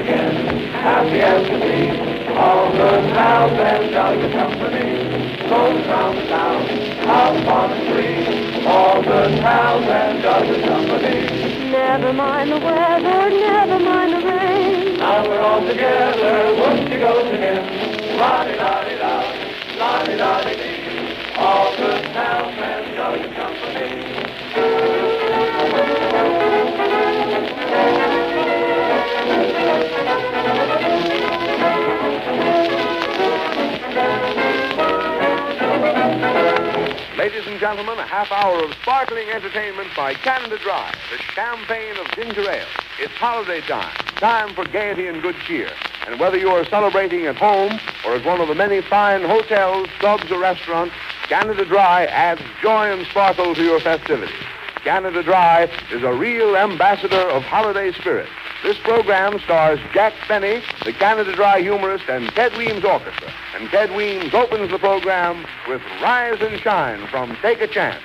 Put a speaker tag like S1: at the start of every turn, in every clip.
S1: again, happy as can be. All good pals and jolly company. Goes round the town, house on the tree. All good pals and jolly company.
S2: Never mind the weather, never mind the rain.
S1: Now we're all together, whoop she goes again. La-di-da-di-da, la-di-da-di-dee. All good pals and jolly company.
S3: Gentlemen, a half hour of sparkling entertainment by Canada Dry, the champagne of ginger ale. It's holiday time, time for gaiety and good cheer. And whether you are celebrating at home or at one of the many fine hotels, clubs, or restaurants, Canada Dry adds joy and sparkle to your festivities. Canada Dry is a real ambassador of holiday spirit. This program stars Jack Benny, the Canada Dry humorist, and Ted Weems Orchestra. And Ted Weems opens the program with Rise and Shine from Take a Chance.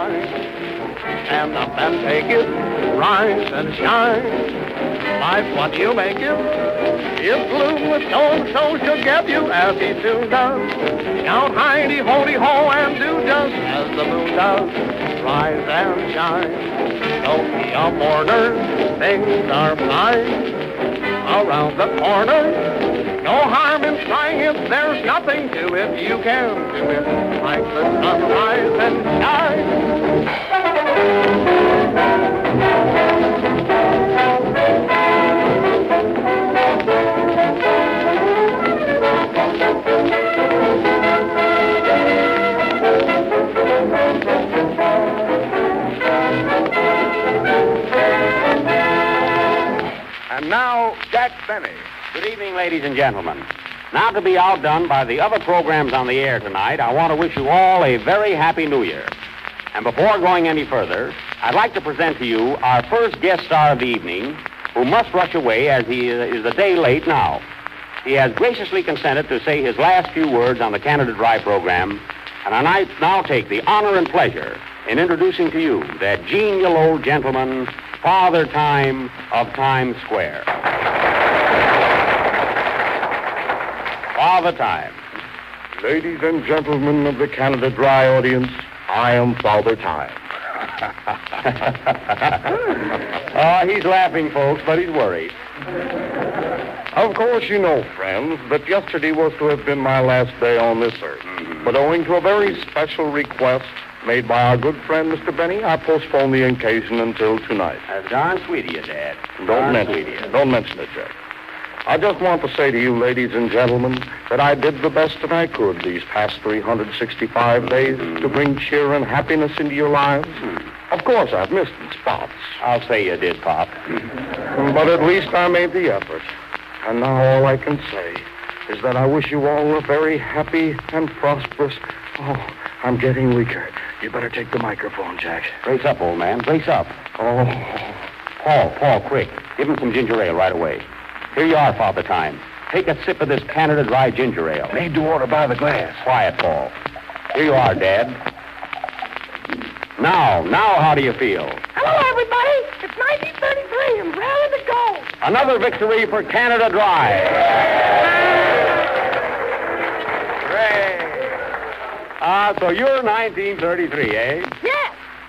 S4: Shine, stand up and take it, rise and shine. Life, what you make it. If gloom with stone so she'll get you as he soon does. Shout heidi hoity ho and do just as the moon does. Rise and shine. Don't be a mourner. Things are fine around the corner. No harm in trying it, there's nothing to it. You can do it like the
S5: evening, ladies and gentlemen. Now, to be outdone by the other programs on the air tonight, I want to wish you all a very happy New Year. And before going any further, I'd like to present to you our first guest star of the evening, who must rush away as he is a day late now. He has graciously consented to say his last few words on the Canada Dry program, and I now take the honor and pleasure in introducing to you that genial old gentleman, Father Time of Times Square. Father Time.
S6: Ladies and gentlemen of the Canada Dry audience, I am Father Time.
S5: Oh, he's laughing, folks, but he's worried.
S6: Of course, you know, friends, that yesterday was to have been my last day on this earth. Mm-hmm. But owing to a very special request made by our good friend, Mr. Benny, I postponed the occasion until tonight.
S5: That's darn sweet of you, Dad.
S6: Don't
S5: Darn
S6: mention it. Don't mention it, Jack. I just want to say to you, ladies and gentlemen, that I did the best that I could these past 365 days to bring cheer and happiness into your lives. Hmm. Of course, I've missed spots,
S5: I'll say you did, Pop.
S6: but at least I made the effort. And now all I can say is that I wish you all a very happy and prosperous. Oh, I'm getting weaker. You better take the microphone, Jack.
S5: Brace up, old man. Brace up.
S6: Oh,
S5: Paul, Paul, quick. Give him some ginger ale right away. Here you are, Father Time. Take a sip of this Canada Dry ginger ale.
S6: made to order by the glass.
S5: Quiet, Paul. Here you are, Dad. Now, now, how do you feel?
S2: Hello, everybody. It's 1933 and ready to go.
S5: Another victory for Canada Dry. Hooray! Ah, so you're 1933, eh?
S2: Yes.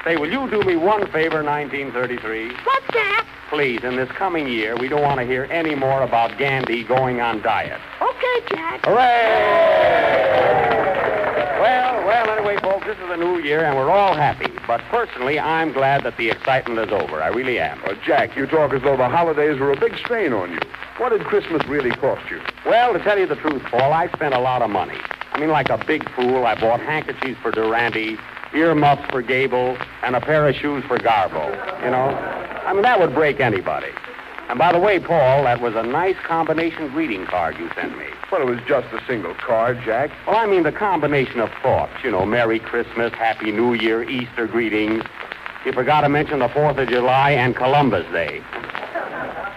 S5: Say, will you do me one favor, 1933?
S2: What's that?
S5: Please, in this coming year, we don't want to hear any more about Gandhi going on diet.
S2: Okay, Jack.
S5: Hooray! Well, well, anyway, folks, this is a new year, and we're all happy. But personally, I'm glad that the excitement is over. I really am.
S3: Uh, Jack, you talk as though the holidays were a big strain on you. What did Christmas really cost you?
S5: Well, to tell you the truth, Paul, I spent a lot of money. I mean, like a big fool, I bought handkerchiefs for Durante, earmuffs for Gable, and a pair of shoes for Garbo. You know? I mean, that would break anybody. And by the way, Paul, that was a nice combination greeting card you sent me.
S3: Well, it was just a single card, Jack.
S5: Well, I mean the combination of thoughts. You know, Merry Christmas, Happy New Year, Easter greetings. You forgot to mention the 4th of July and Columbus Day.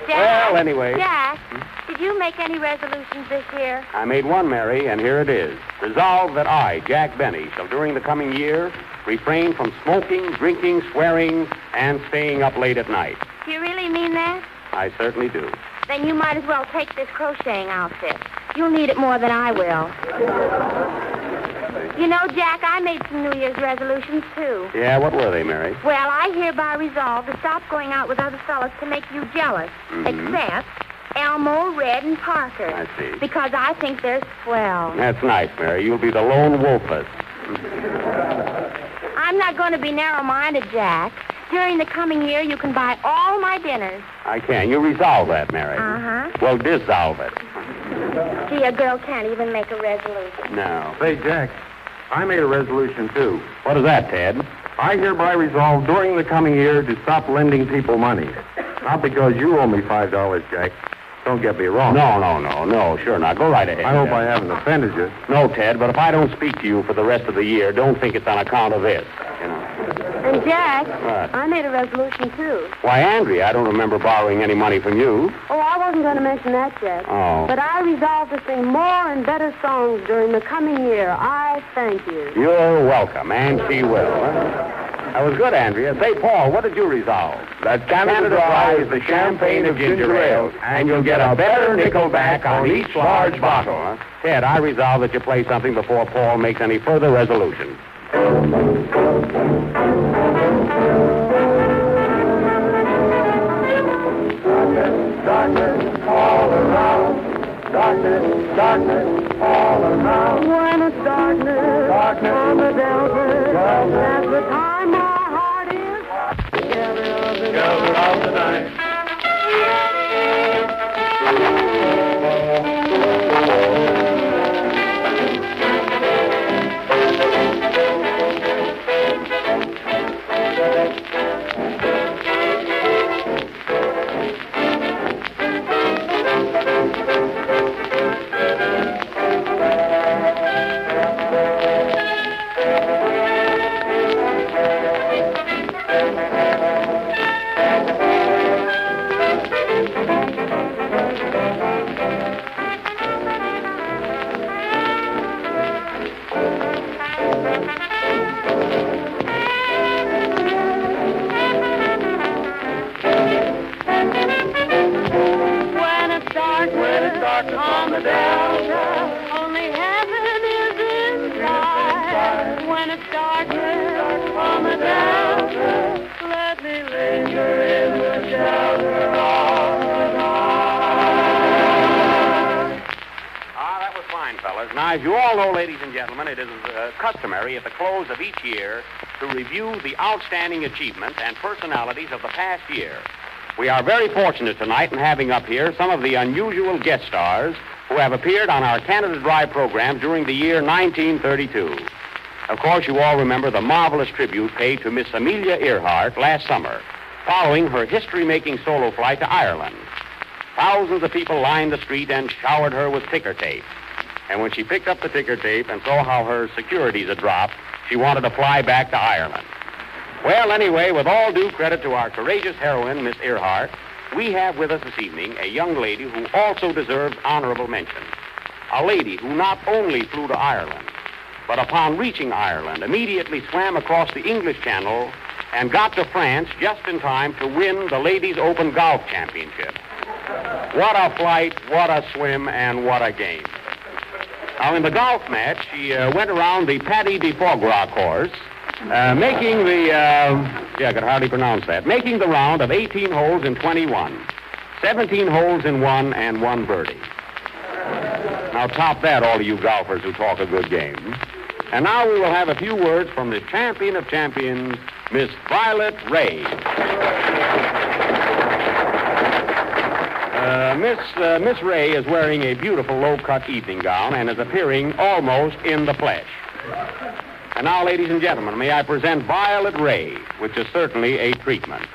S2: Jack,
S5: Well, anyway.
S2: Jack, did you make any resolutions this year?
S5: I made one, Mary, and here it is. Resolved that I, Jack Benny, shall during the coming year refrain from smoking, drinking, swearing, and staying up late at night.
S2: Do you really mean that?
S5: I certainly do.
S2: Then you might as well take this crocheting outfit. You'll need it more than I will. You know, Jack, I made some New Year's resolutions, too.
S5: Yeah, what were they, Mary?
S2: Well, I hereby resolve to stop going out with other fellas to make you jealous,
S5: Mhm.
S2: except Elmo, Red, and Parker.
S5: I see.
S2: Because I think they're swell.
S5: That's nice, Mary. You'll be the lone wolfess.
S2: I'm not going to be narrow-minded, Jack. During the coming year, you can buy all my dinners.
S5: I can. You resolve that, Mary.
S2: Uh-huh.
S5: Well, dissolve it.
S2: See, a girl can't even make a resolution.
S5: No.
S6: Say, Jack, I made a resolution, too.
S5: What is that, Ted?
S6: I hereby resolve during the coming year to stop lending people money. Not because you owe me $5, Jack. Don't get me wrong.
S5: No, no, no, no. Sure not. Go right ahead.
S6: I hope
S5: Ted.
S6: I haven't offended you.
S5: No, Ted, but if I don't speak to you for the rest of the year, don't think it's on account of this. You know.
S2: And, Jack,
S5: What?
S2: I made a resolution, too.
S5: Why, Andrea, I don't remember borrowing any money from you.
S2: Oh, I wasn't going to mention that yet.
S5: Oh.
S2: But I resolved to sing more and better songs during the coming year. I thank you.
S5: You're welcome, and she will. Huh? That was good, Andrea. Say, Paul, what did you resolve?
S3: That Canada Dry is the champagne of ginger ale, and you'll get a better nickel back on each large bottle.
S5: Huh? Ted, I resolve that you play something before Paul makes any further resolution.
S1: Darkness darkness, all around. Darkness, darkness all around.
S2: When it's darkness, of the
S1: Gather of the night.
S5: As you all know, ladies and gentlemen, it is uh, customary at the close of each year to review the outstanding achievements and personalities of the past year. We are very fortunate tonight in having up here some of the unusual guest stars who have appeared on our Canada Dry program during the year 1932. Of course, you all remember the marvelous tribute paid to Miss Amelia Earhart last summer, following her history-making solo flight to Ireland. Thousands of people lined the street and showered her with ticker tape. And when she picked up the ticker tape and saw how her securities had dropped, she wanted to fly back to Ireland. Well, anyway, with all due credit to our courageous heroine, Miss Earhart, we have with us this evening a young lady who also deserves honorable mention. A lady who not only flew to Ireland, but upon reaching Ireland, immediately swam across the English Channel and got to France just in time to win the Ladies Open Golf Championship. What a flight, what a swim, and what a game. Now, in the golf match, she uh, went around the Paddy de Foie Gras course, uh, making the, uh, yeah, I could hardly pronounce that, making the round of 18 holes in 21, 17 holes in one, and one birdie. Now, top that, all of you golfers who talk a good game. And now we will have a few words from the champion of champions, Miss Violet Ray.
S6: Uh,
S1: Miss uh, Miss Ray is wearing a beautiful low-cut evening gown and is appearing almost in the flesh. And now, ladies and gentlemen, may I present Violet Ray, which is certainly a treatment.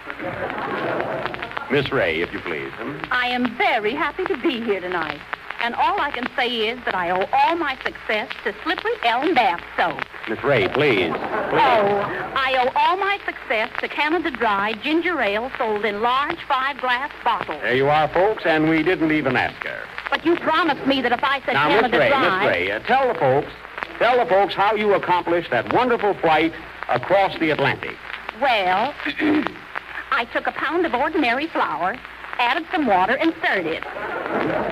S1: Miss Ray, if you please.
S7: I am very happy to be here tonight. And all I can say is that I owe all my success to Slippery Elm Bath Soap.
S1: Miss Ray, please.
S7: Oh, I owe all my success to Canada Dry ginger ale sold in large five-glass bottles.
S1: There you are, folks, and we didn't even ask her.
S7: But you promised me that if I said
S1: Now, Miss
S7: Canada
S1: Ray,
S7: Dry...
S1: Miss Ray, uh, tell the folks, tell the folks how you accomplished that wonderful flight across the Atlantic.
S7: Well, I took a pound of ordinary flour, added some water, and stirred it.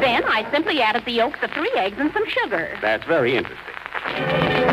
S7: Then I simply added the yolks of three eggs and some sugar.
S1: That's very interesting.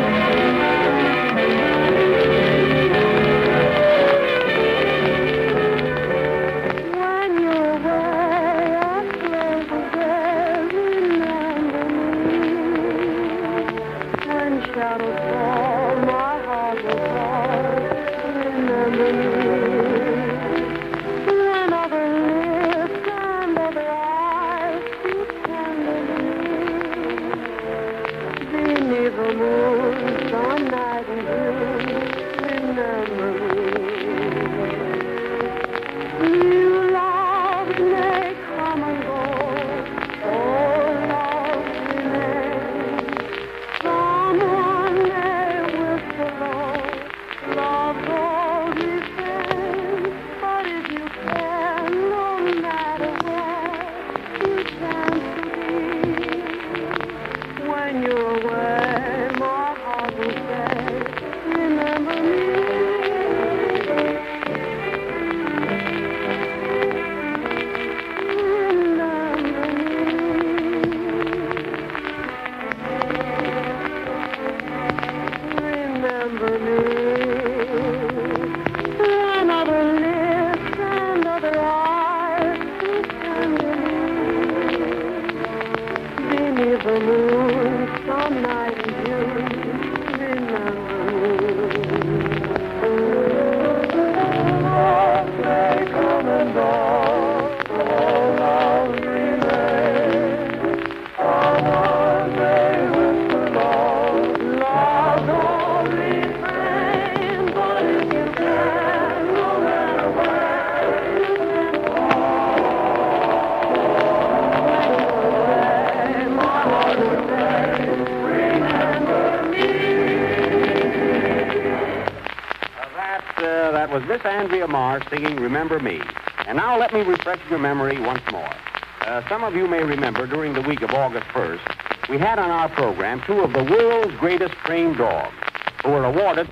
S1: Singing Remember Me. And now let me refresh your memory once more. Uh, some of you may remember during the week of August 1st, we had on our program two of the world's greatest trained dogs who were awarded.